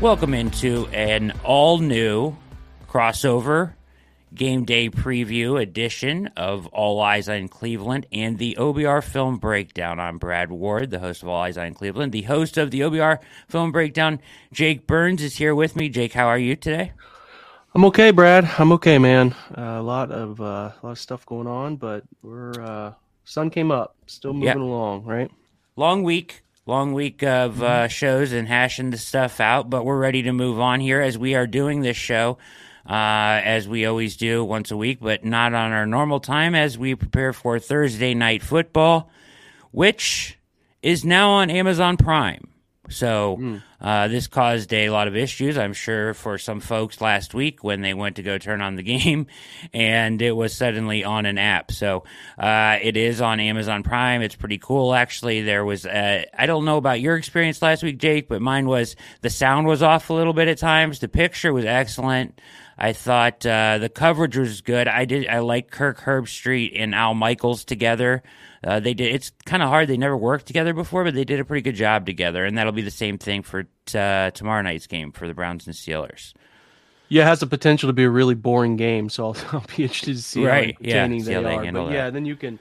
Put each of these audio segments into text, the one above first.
Welcome into an all new crossover game day preview edition of All Eyez on Cleveland and the OBR film breakdown. I'm Brad Ward, the host of All Eyez on Cleveland. The host of the OBR film breakdown, Jake Burns, is here with me. Jake, how are you today? I'm okay, Brad. I'm okay, man. Uh, a lot of uh, a lot of stuff going on, but we're uh, sun came up, still moving yep. along, right? Long week, long week of uh, mm-hmm. shows and hashing the stuff out, but we're ready to move on here as we are doing this show. Uh, as we always do once a week, but not on our normal time as we prepare for Thursday night football, which is now on Amazon Prime. So mm. uh, this caused a lot of issues, I'm sure, for some folks last week when they went to go turn on the game, and it was suddenly on an app. So uh, it is on Amazon Prime. It's pretty cool, actually. There was uh, I don't know about your experience last week, Jake, but mine was the sound was off a little bit at times. The picture was excellent. I thought uh, the coverage was good. I did. I like Kirk Herbstreit and Al Michaels together. Uh, they did. It's kind of hard. They never worked together before, but they did a pretty good job together, and that'll be the same thing for t- uh, tomorrow night's game for the Browns and Steelers. Yeah, it has the potential to be a really boring game, so I'll, I'll be interested to see right. how entertaining yeah, they, they are. But that. yeah, then you can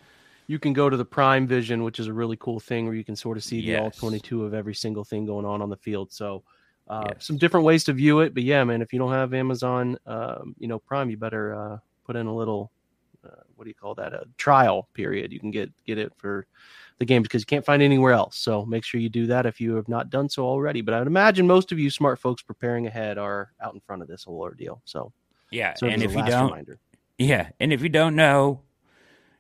you can go to the Prime Vision, which is a really cool thing where you can sort of see yes. the all twenty two of every single thing going on on the field. So. Uh, yes. Some different ways to view it, but yeah, man, if you don't have Amazon, um, you know, Prime, you better uh, put in a little uh, what do you call that a trial period. You can get get it for the game because you can't find anywhere else. So make sure you do that if you have not done so already. But i would imagine most of you smart folks preparing ahead are out in front of this whole ordeal. So yeah and if you don't reminder. yeah and if you don't know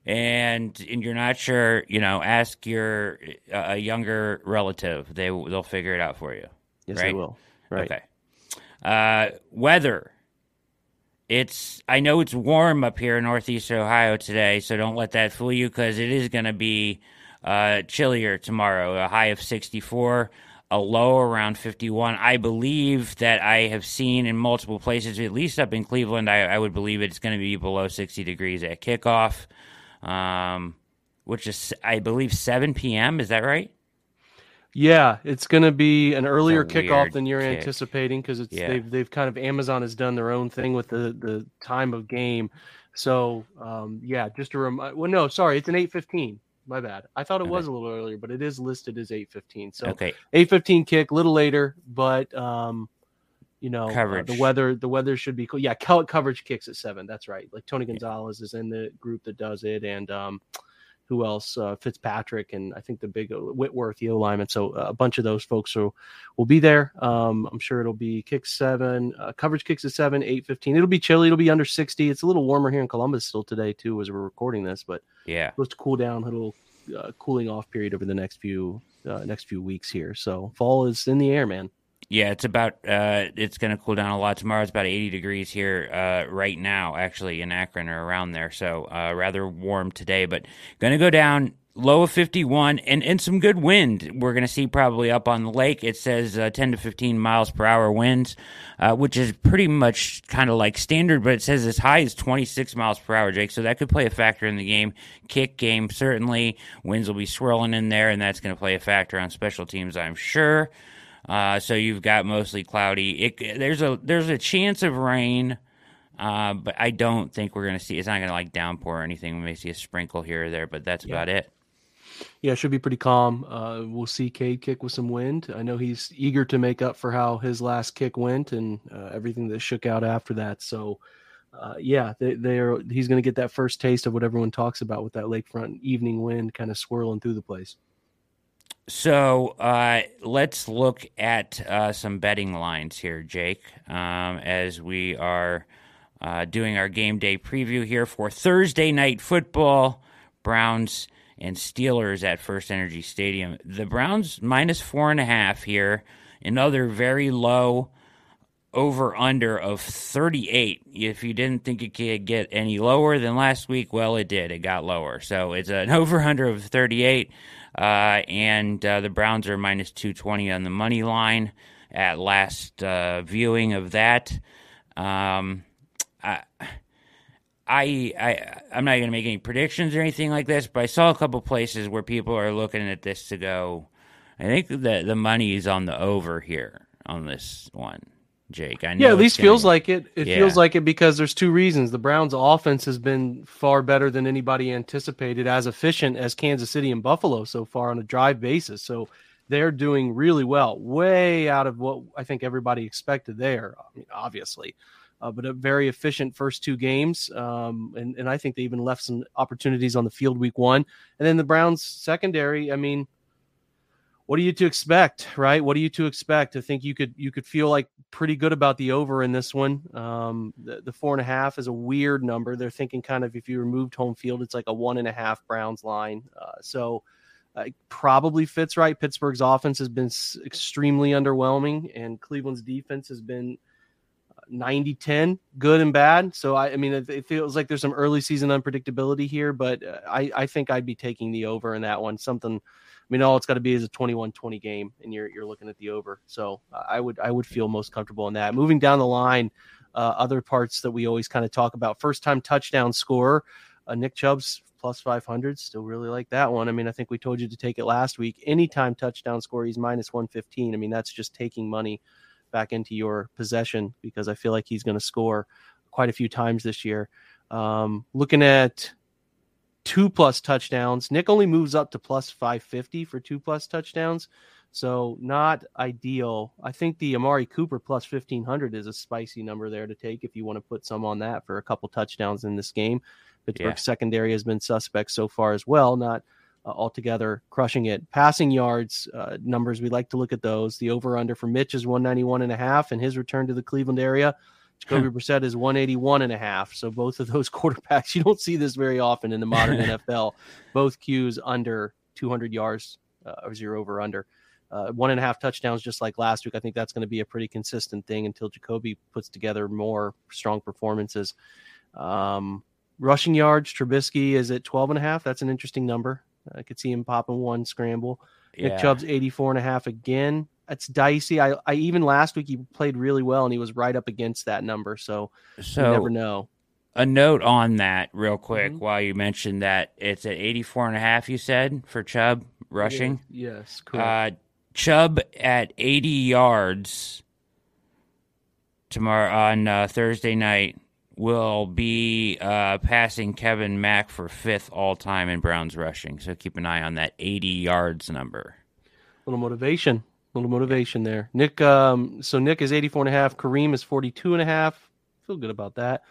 and and you're not sure you know ask your uh, a younger relative. They they'll figure it out for you yes right? they will right okay uh, weather it's I know it's warm up here in northeast Ohio today, so don't let that fool you because it is going to be uh, chillier tomorrow. A high of 64, a low around 51. I believe that I have seen in multiple places, at least up in Cleveland, I, I would believe it's going to be below 60 degrees at kickoff, um, which is I believe 7 p.m. Is that right? Yeah, it's going to be an earlier kickoff than you're kick. anticipating because it's yeah. they've they've kind of Amazon has done their own thing with the the time of game. So um, yeah, just a remind. Well, no, sorry, it's an eight fifteen. My bad. I thought it okay. was a little earlier, but it is listed as eight fifteen. So okay, eight fifteen kick, a little later, but um, you know, uh, the weather the weather should be cool. Yeah, coverage kicks at seven. That's right. Like Tony Gonzalez yeah. is in the group that does it, and um, who else? Uh, Fitzpatrick and I think the big uh, Whitworth, the O lineman. So uh, a bunch of those folks will, will be there. Um, I'm sure it'll be kick seven, uh, coverage kicks at seven, eight fifteen. It'll be chilly. It'll be under sixty. It's a little warmer here in Columbus still today too, as we're recording this. But yeah, supposed to cool down a little uh, cooling off period over the next few uh, next few weeks here. So fall is in the air, man. Yeah, it's about uh, it's going to cool down a lot tomorrow. It's about 80 degrees here uh, right now, actually in Akron or around there. So uh, rather warm today, but going to go down low of 51 and, and some good wind. We're going to see probably up on the lake. It says uh, 10 to 15 miles per hour winds, uh, which is pretty much kind of like standard, but it says as high as 26 miles per hour, Jake. So that could play a factor in the game. Kick game, certainly. Winds will be swirling in there, and that's going to play a factor on special teams, I'm sure. Uh, so you've got mostly cloudy. It, there's a there's a chance of rain, uh, but I don't think we're gonna see. It's not gonna like downpour or anything. We may see a sprinkle here or there, but that's yeah. about it. Yeah, it should be pretty calm. Uh, we'll see Cade kick with some wind. I know he's eager to make up for how his last kick went and uh, everything that shook out after that. So, uh, yeah, they, they are. He's going to get that first taste of what everyone talks about with that lakefront evening wind kind of swirling through the place. So uh, let's look at uh, some betting lines here, Jake, um, as we are uh, doing our game day preview here for Thursday night football. Browns and Steelers at First Energy Stadium. The Browns minus four and a half here. Another very low over under of 38. If you didn't think it could get any lower than last week, well, it did. It got lower. So it's an over under of 38. Uh, and uh, the Browns are minus 220 on the money line at last uh, viewing of that. Um, I, I, I, I'm not going to make any predictions or anything like this, but I saw a couple places where people are looking at this to go. I think the the money is on the over here. on this one, Jake. I know yeah, at least gonna... feels like it. It yeah. feels like it because there's two reasons. The Browns' offense has been far better than anybody anticipated, as efficient as Kansas City and Buffalo so far on a drive basis. So they're doing really well, way out of what I think everybody expected there. I mean, obviously. Uh, but a very efficient first two games. Um, and, and I think they even left some opportunities on the field week one. And then the Browns secondary, I mean, what are you to expect, right? What are you to expect? I think you could you could feel like pretty good about the over in this one. Um, the, the four and a half is a weird number. They're thinking kind of if you removed home field, it's like a one and a half Browns line. Uh, so uh, probably fits right. Pittsburgh's offense has been extremely underwhelming, and Cleveland's defense has been 90 10, good and bad. So, I, I mean, it, it, feels like there's some early season unpredictability here, but uh, I, I think I'd be taking the over in that one. Something, I mean, all it's got to be is a 21 20 game, and you're, you're looking at the over. So, I would I would feel most comfortable in that. Moving down the line, uh, other parts that we always kind of talk about first time touchdown scorer, uh, Nick Chubb's plus 500. Still really like that one. I mean, I think we told you to take it last week. Anytime touchdown score, he's minus 115. I mean, that's just taking money back into your possession because I feel like he's going to score quite a few times this year. Um, looking at two plus touchdowns, Nick only moves up to plus 550 for two plus touchdowns. So not ideal. I think the Amari Cooper plus 1500 is a spicy number there to take if you want to put some on that for a couple touchdowns in this game. Pittsburgh yeah. secondary has been suspect so far as well. Not uh, altogether crushing it. Passing yards uh, numbers, we like to look at those. The over under for Mitch is 191 and a half, and his return to the Cleveland area. Jacoby Brissett is 181 and a half. So both of those quarterbacks, you don't see this very often in the modern NFL. Both cues under 200 yards uh, or zero over under. Uh, one and a half touchdowns, just like last week. I think that's going to be a pretty consistent thing until Jacoby puts together more strong performances. Um, rushing yards, Trubisky is at 12 and a half. That's an interesting number. I could see him popping one scramble. Yeah. Nick Chubb's 84 and a half again. That's dicey. I, I even last week he played really well and he was right up against that number. So, so you never know. A note on that real quick mm-hmm. while you mentioned that it's at 84 and a half, you said, for Chubb rushing? Yes, correct. Uh, Chubb at 80 yards tomorrow on uh, Thursday night will be uh, passing Kevin Mack for fifth all time in Browns rushing. So keep an eye on that 80 yards number. A little motivation, a little motivation there. Nick, um, so Nick is 84 and a half. Kareem is 42 and a half. Feel good about that.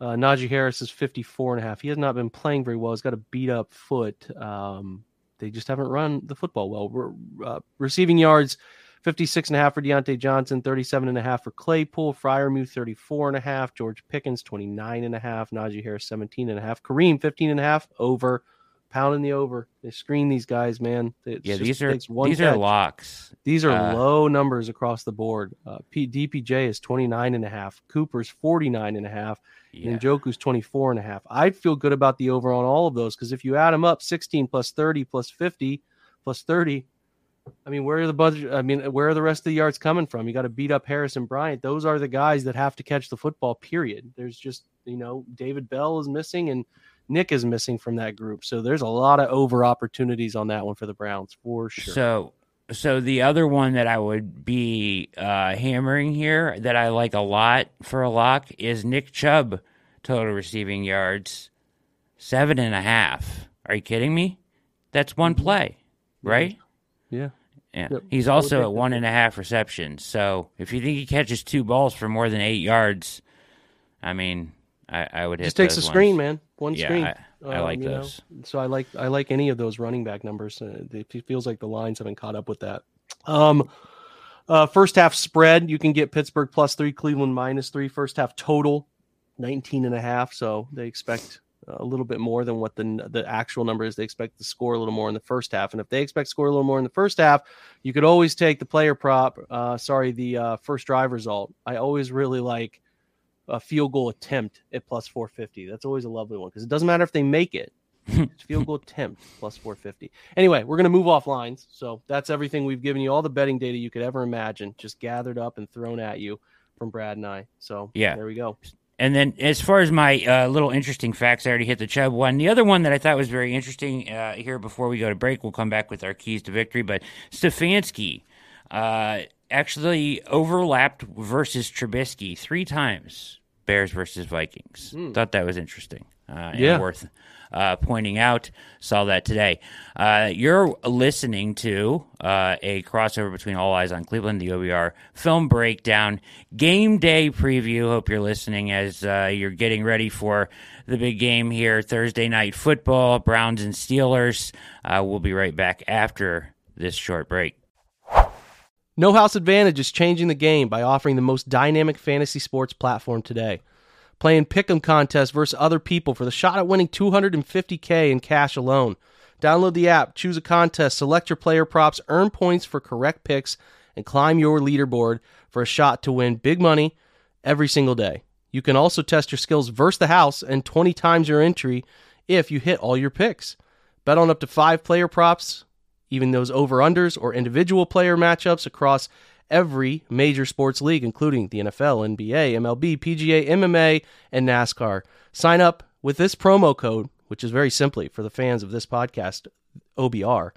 Uh, Najee Harris is 54 and a half. He has not been playing very well. He's got a beat up foot. Um, they just haven't run the football well. Uh, receiving yards, 56 and a half for Diontae Johnson, 37 and a half for Claypool, Freiermuth 34 and a half, George Pickens 29 and a half, Najee Harris 17 and a half, Kareem 15 and a half over, pounding the over. They screen these guys, man. It's yeah, these are these catch. are locks. These are uh, low numbers across the board. Uh, P- DPJ is 29 and a half, Cooper's 49 and a half, yeah. and Njoku's 24 and a half. I'd feel good about the over on all of those because if you add them up, 16 plus 30 plus 50 plus 30 I mean, where are the budget? I mean, where are the rest of the yards coming from? You got to beat up Harrison Bryant. Those are the guys that have to catch the football. Period. There's just you know David Bell is missing and Nick is missing from that group. So there's a lot of over opportunities on that one for the Browns for sure. So so the other one that I would be uh, hammering here that I like a lot for a lock is Nick Chubb total receiving yards seven and a half. Are you kidding me? That's one mm-hmm. play, right? Yeah. Yeah. Yep. He's also at one and a half receptions. So if you think he catches two balls for more than eight yards, I mean, I, I would hit. Just takes a ones. screen, man. One yeah, screen. I, I um, like those. Know? So I like I like any of those running back numbers. Uh, it feels like the lines haven't caught up with that. Um, uh, first half spread, you can get Pittsburgh plus three, Cleveland minus three. First half total, 19 and a half. So they expect a little bit more than what the the actual number is. They expect to score a little more in the first half, and if they expect to score a little more in the first half, you could always take the player prop. Uh, sorry, the uh, first drive result. I always really like a field goal attempt at plus 450. That's always a lovely one because it doesn't matter if they make it. it's field goal attempt plus 450. Anyway, we're going to move off lines. So that's everything we've given you, all the betting data you could ever imagine, just gathered up and thrown at you from Brad and I. So yeah, there we go. And then, as far as my uh, little interesting facts, I already hit the Chubb one. The other one that I thought was very interesting uh, here before we go to break, we'll come back with our keys to victory. But Stefanski, uh, actually overlapped versus Trubisky three times. Bears versus Vikings. Mm. Thought that was interesting. Uh, yeah. worth uh, pointing out. Saw that today. Uh, you're listening to uh, a crossover between All Eyez on Cleveland, the OBR film breakdown, game day preview. Hope you're listening as uh, you're getting ready for the big game here Thursday night football, Browns and Steelers. Uh, we'll be right back after this short break. No House Advantage is changing the game by offering the most dynamic fantasy sports platform today playing pick'em contests versus other people for the shot at winning 250k in cash alone. Download the app, choose a contest, select your player props, earn points for correct picks, and climb your leaderboard for a shot to win big money every single day. You can also test your skills versus the house and 20 times your entry if you hit all your picks. Bet on up to five player props, even those over unders or individual player matchups across every major sports league, including the NFL, NBA, MLB, PGA, MMA, and NASCAR. Sign up with this promo code, which is very simply for the fans of this podcast, OBR.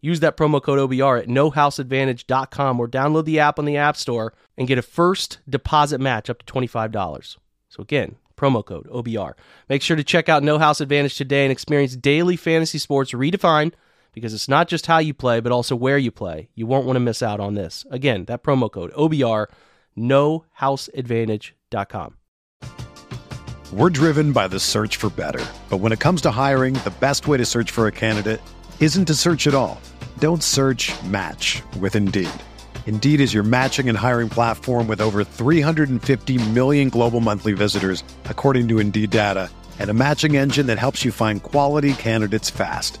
Use that promo code OBR at nohouseadvantage.com or download the app on the App Store and get a first deposit match up to $25. So again, promo code OBR. Make sure to check out No House Advantage today and experience daily fantasy sports redefined because it's not just how you play, but also where you play. You won't want to miss out on this. Again, that promo code OBR, nohouseadvantage.com. We're driven by the search for better. But when it comes to hiring, the best way to search for a candidate isn't to search at all. Don't search match with Indeed. Indeed is your matching and hiring platform with over 350 million global monthly visitors, according to Indeed data, and a matching engine that helps you find quality candidates fast.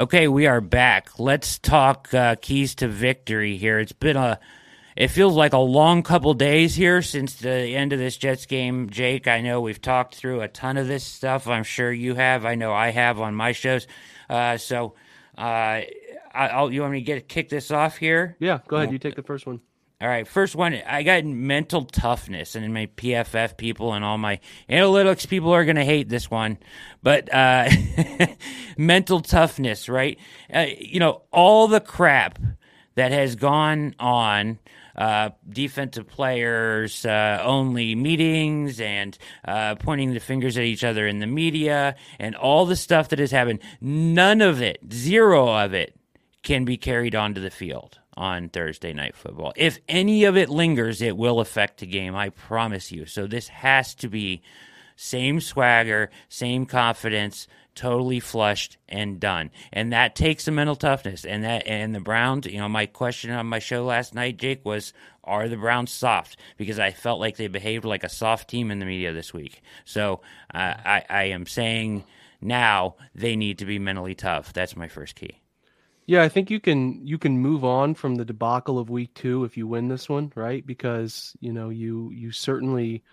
Okay, we are back. Let's talk uh, keys to victory here. It's been a, it feels like a long couple days here since the end of this Jets game. Jake, I know we've talked through a ton of this stuff. I'm sure you have. I know I have on my shows. Uh, so, uh, I'll, you want me to get kick this off here? Yeah, go ahead. You take the first one. All right, first one. I got mental toughness, and my PFF people and all my analytics people are going to hate this one, but uh, mental toughness, right? Uh, you know, all the crap that has gone on. Uh, defensive players uh, only meetings and uh, pointing the fingers at each other in the media and all the stuff that has happened. None of it, zero of it, can be carried onto the field on Thursday night football. If any of it lingers, it will affect the game, I promise you. So this has to be same swagger, same confidence, totally flushed and done. And that takes some mental toughness. And that and the Browns, you know, my question on my show last night, Jake, was are the Browns soft? Because I felt like they behaved like a soft team in the media this week. So uh, I, I am saying Now they need to be mentally tough. That's my first key. Yeah, I think you can you can move on from the debacle of week two if you win this one, right? Because you know you you certainly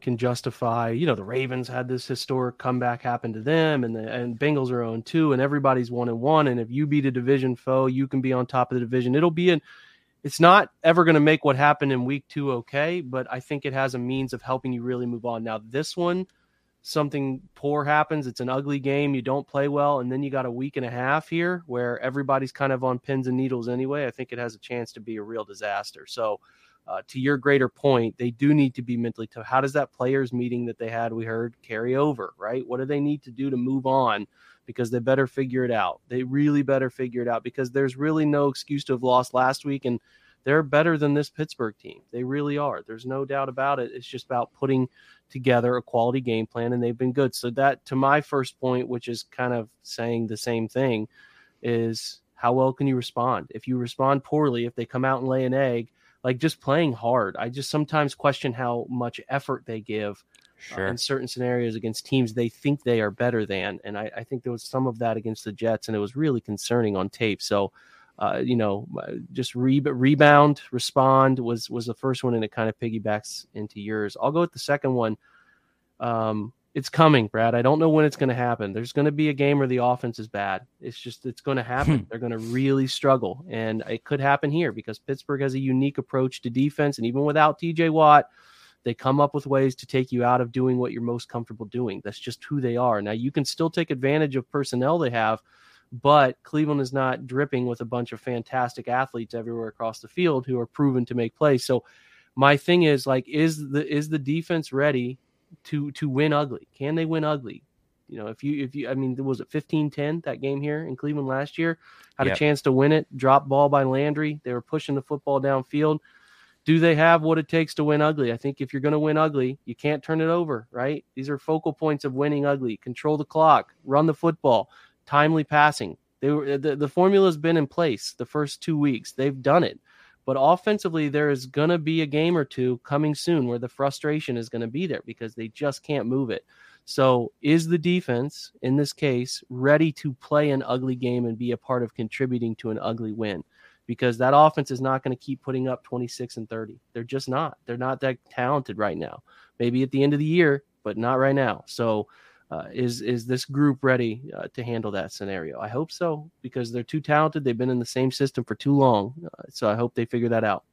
can justify. You know the Ravens had this historic comeback happen to them, and the and Bengals are on two, and everybody's one and one. And if you beat a division foe, you can be on top of the division. It'll be an it's not ever going to make what happened in week two okay, but I think it has a means of helping you really move on. Now, this one, something poor happens. It's an ugly game. You don't play well. And then you got a week and a half here where everybody's kind of on pins and needles anyway. I think it has a chance to be a real disaster. So, uh, to your greater point, they do need to be mentally tough. How does that players' meeting that they had, we heard, carry over, right? What do they need to do to move on? Because they better figure it out. They really better figure it out because there's really no excuse to have lost last week. And they're better than this Pittsburgh team. They really are. There's no doubt about it. It's just about putting together a quality game plan, and they've been good. So, that to my first point, which is kind of saying the same thing, is how well can you respond? If you respond poorly, if they come out and lay an egg, like just playing hard. I just sometimes question how much effort they give uh, sure. uh, in certain scenarios against teams they think they are better than. And I, I, think there was some of that against the Jets, and it was really concerning on tape. So, uh, you know, uh, just re- rebound, respond was was the first one, and it kind of piggybacks into yours. I'll go with the second one. Um, it's coming, Brad. I don't know when it's going to happen. There's going to be a game where the offense is bad. It's just it's going to happen. Hmm. They're going to really struggle, and it could happen here because Pittsburgh has a unique approach to defense, and even without T.J. Watt, they come up with ways to take you out of doing what you're most comfortable doing. That's just who they are. Now you can still take advantage of personnel they have, but Cleveland is not dripping with a bunch of fantastic athletes everywhere across the field who are proven to make plays. So my thing is like, is the is the defense ready to to win ugly? Can they win ugly? You know, if you if you I mean, was it 15-10 that game here in Cleveland last year? Had yep. a chance to win it, drop ball by Landry. They were pushing the football downfield. Do they have what it takes to win ugly? I think if you're going to win ugly, you can't turn it over, right? These are focal points of winning ugly. Control the clock, run the football, timely passing. They were the, the formula has been in place the first two weeks. They've done it. But offensively, there is going to be a game or two coming soon where the frustration is going to be there because they just can't move it. So, is the defense in this case ready to play an ugly game and be a part of contributing to an ugly win? Because that offense is not going to keep putting up 26 and 30. They're just not. They're not that talented right now. Maybe at the end of the year, but not right now. So, uh, is is this group ready uh, to handle that scenario? I hope so because they're too talented. They've been in the same system for too long, uh, so I hope they figure that out.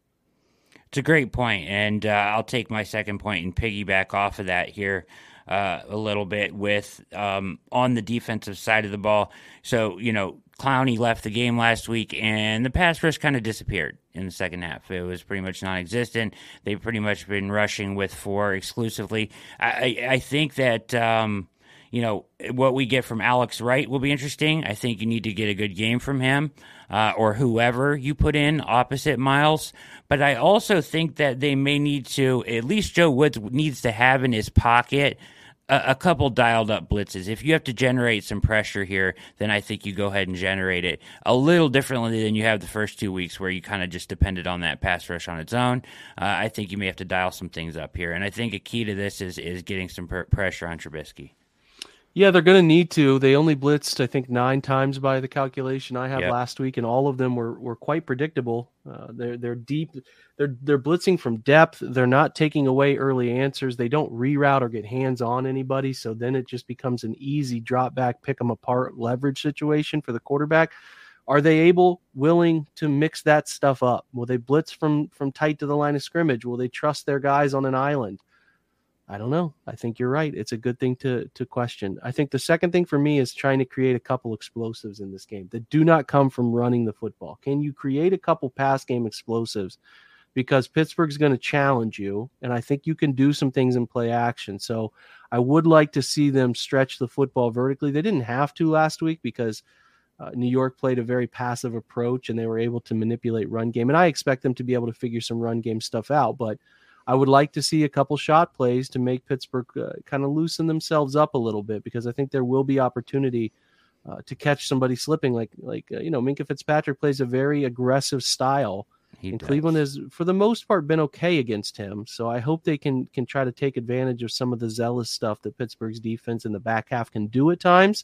It's a great point, and uh, I'll take my second point and piggyback off of that here. Uh, a little bit with um, on the defensive side of the ball. So, you know, Clowney left the game last week, and the pass rush kind of disappeared in the second half. It was pretty much non-existent. They've pretty much been rushing with four exclusively. I, I think that um, you know, what we get from Alex Wright will be interesting. I think you need to get a good game from him uh, or whoever you put in opposite Myles. But I also think that they may need to, at least Joe Woods needs to have in his pocket a, a couple dialed up blitzes. If you have to generate some pressure here, then I think you go ahead and generate it a little differently than you have the first two weeks where you kind of just depended on that pass rush on its own. Uh, I think you may have to dial some things up here. And I think a key to this is, is getting some pr- pressure on Trubisky. Yeah, they're going to need to. They only blitzed, I think, nine times by the calculation I had yep. last week, and all of them were, were quite predictable. Uh, they're they're deep. They're they're blitzing from depth. They're not taking away early answers. They don't reroute or get hands on anybody. So then it just becomes an easy drop back, pick them apart leverage situation for the quarterback. Are they able, willing to mix that stuff up? Will they blitz from from tight to the line of scrimmage? Will they trust their guys on an island? I don't know. I think you're right. It's a good thing to to question. I think the second thing for me is trying to create a couple explosives in this game that do not come from running the football. Can you create a couple pass game explosives? Because Pittsburgh's going to challenge you, and I think you can do some things in play action. So I would like to see them stretch the football vertically. They didn't have to last week because uh, New York played a very passive approach and they were able to manipulate run game. And I expect them to be able to figure some run game stuff out, but I would like to see a couple shot plays to make Pittsburgh uh, kind of loosen themselves up a little bit because I think there will be opportunity uh, to catch somebody slipping. Like like uh, you know, Minkah Fitzpatrick plays a very aggressive style. He and does. Cleveland has, for the most part, been okay against him. So I hope they can can try to take advantage of some of the zealous stuff that Pittsburgh's defense in the back half can do at times,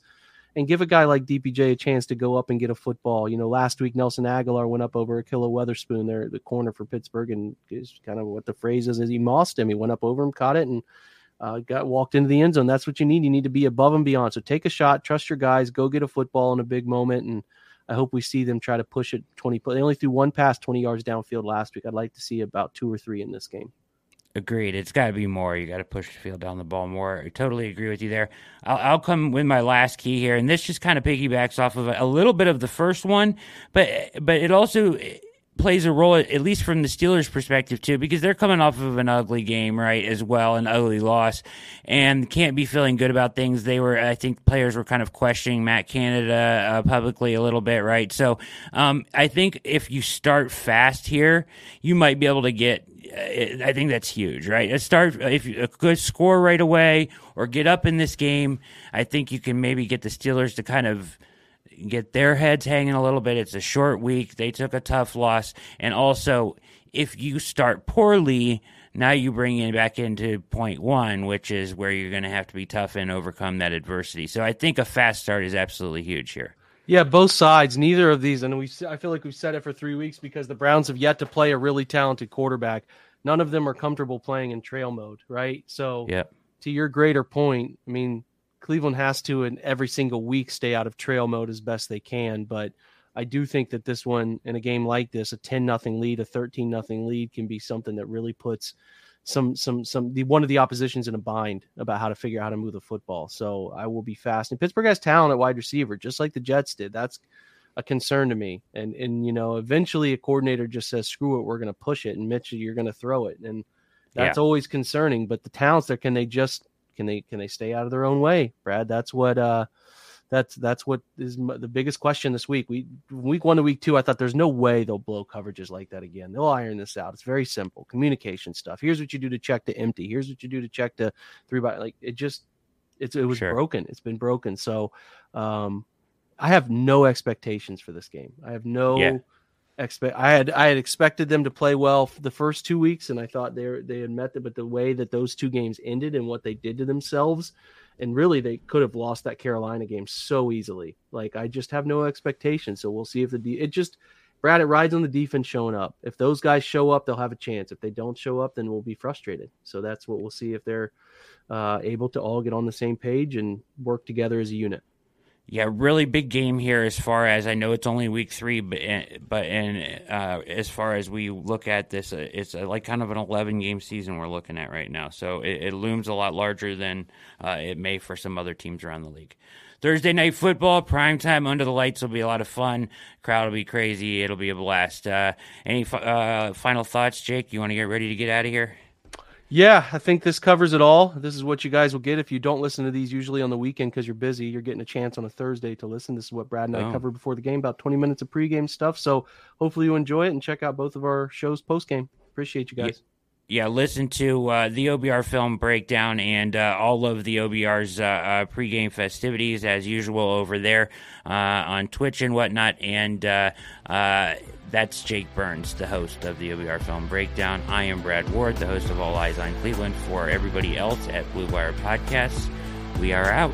and give a guy like DPJ a chance to go up and get a football. You know, last week Nelson Agholor went up over Ahkello Witherspoon there at the corner for Pittsburgh, and is kind of what the phrase is: is he mossed him. He went up over him, caught it, and uh, got walked into the end zone. That's what you need. You need to be above and beyond. So take a shot, trust your guys, go get a football in a big moment, and I hope we see them try to push it 20. They only threw one pass 20 yards downfield last week. I'd like to see about two or three in this game. Agreed. It's got to be more. You got to push the field down the ball more. I totally agree with you there. I'll, I'll, come with my last key here, and this just kind of piggybacks off of a, a little bit of the first one, but but it also plays a role, at least from the Steelers' perspective, too, because they're coming off of an ugly game, right, as well, an ugly loss, and can't be feeling good about things. They were, I think, players were kind of questioning Matt Canada uh, publicly a little bit, right? So um, I think if you start fast here, you might be able to get. Uh, I think that's huge, right? Let's start uh, if uh, a good score right away or get up in this game. I think you can maybe get the Steelers to kind of get their heads hanging a little bit. It's a short week. They took a tough loss. And also, if you start poorly, now you bring it back into point one, which is where you're going to have to be tough and overcome that adversity. So I think a fast start is absolutely huge here. Yeah, both sides. Neither of these, and we I feel like we've said it for three weeks because the Browns have yet to play a really talented quarterback. None of them are comfortable playing in trail mode, right? So, yeah. To your greater point, I mean, Cleveland has to in every single week stay out of trail mode as best they can. But I do think that this one in a game like this, a 10 nothing lead, a 13 nothing lead can be something that really puts some some some the one of the oppositions in a bind about how to figure out how to move the football. So I will be fast. And Pittsburgh has talent at wide receiver, just like the Jets did. That's a concern to me. And and you know, eventually a coordinator just says, "Screw it, we're going to push it," and Mitch, you're going to throw it, and that's yeah. always concerning. But the talents there, can they just can they can they stay out of their own way, Brad? That's what uh, that's that's what is the biggest question this week. We week one to week two, I thought there's no way they'll blow coverages like that again. They'll iron this out. It's very simple communication stuff. Here's what you do to check to empty. Here's what you do to check to three by like it just it's it was sure. broken. It's been broken. So um, I have no expectations for this game. I have no. Yeah expect I had I had expected them to play well for the first two weeks, and I thought they they had met it. But the way that those two games ended and what they did to themselves, and really they could have lost that Carolina game so easily. Like I just have no expectations. So we'll see if the de- it just Brad it rides on the defense showing up. If those guys show up, they'll have a chance. If they don't show up, then we'll be frustrated. So that's what we'll see if they're uh, able to all get on the same page and work together as a unit. Yeah, really big game here as far as I know. It's only week three, but eh, but and uh, as far as we look at this, uh, it's uh, like kind of an eleven game season we're looking at right now. So it, it looms a lot larger than uh, it may for some other teams around the league. Thursday night football, prime time under the lights will be a lot of fun. Crowd will be crazy. It'll be a blast. Uh, any uh, final thoughts, Jake? You want to get ready to get out of here? Yeah, I think this covers it all. This is what you guys will get if you don't listen to these usually on the weekend because you're busy. You're getting a chance on a Thursday to listen. This is what Brad and I oh. covered before the game, about 20 minutes of pregame stuff. So hopefully you enjoy it and check out both of our shows postgame. Appreciate you guys. Yeah, yeah listen to uh, the OBR film breakdown and uh, all of the OBR's uh, uh, pregame festivities as usual over there uh, on Twitch and whatnot. And uh, that's Jake Burns, the host of the OBR Film Breakdown. I am Brad Ward, the host of All Eyez on Cleveland. For everybody else at Blue Wire Podcasts, we are out.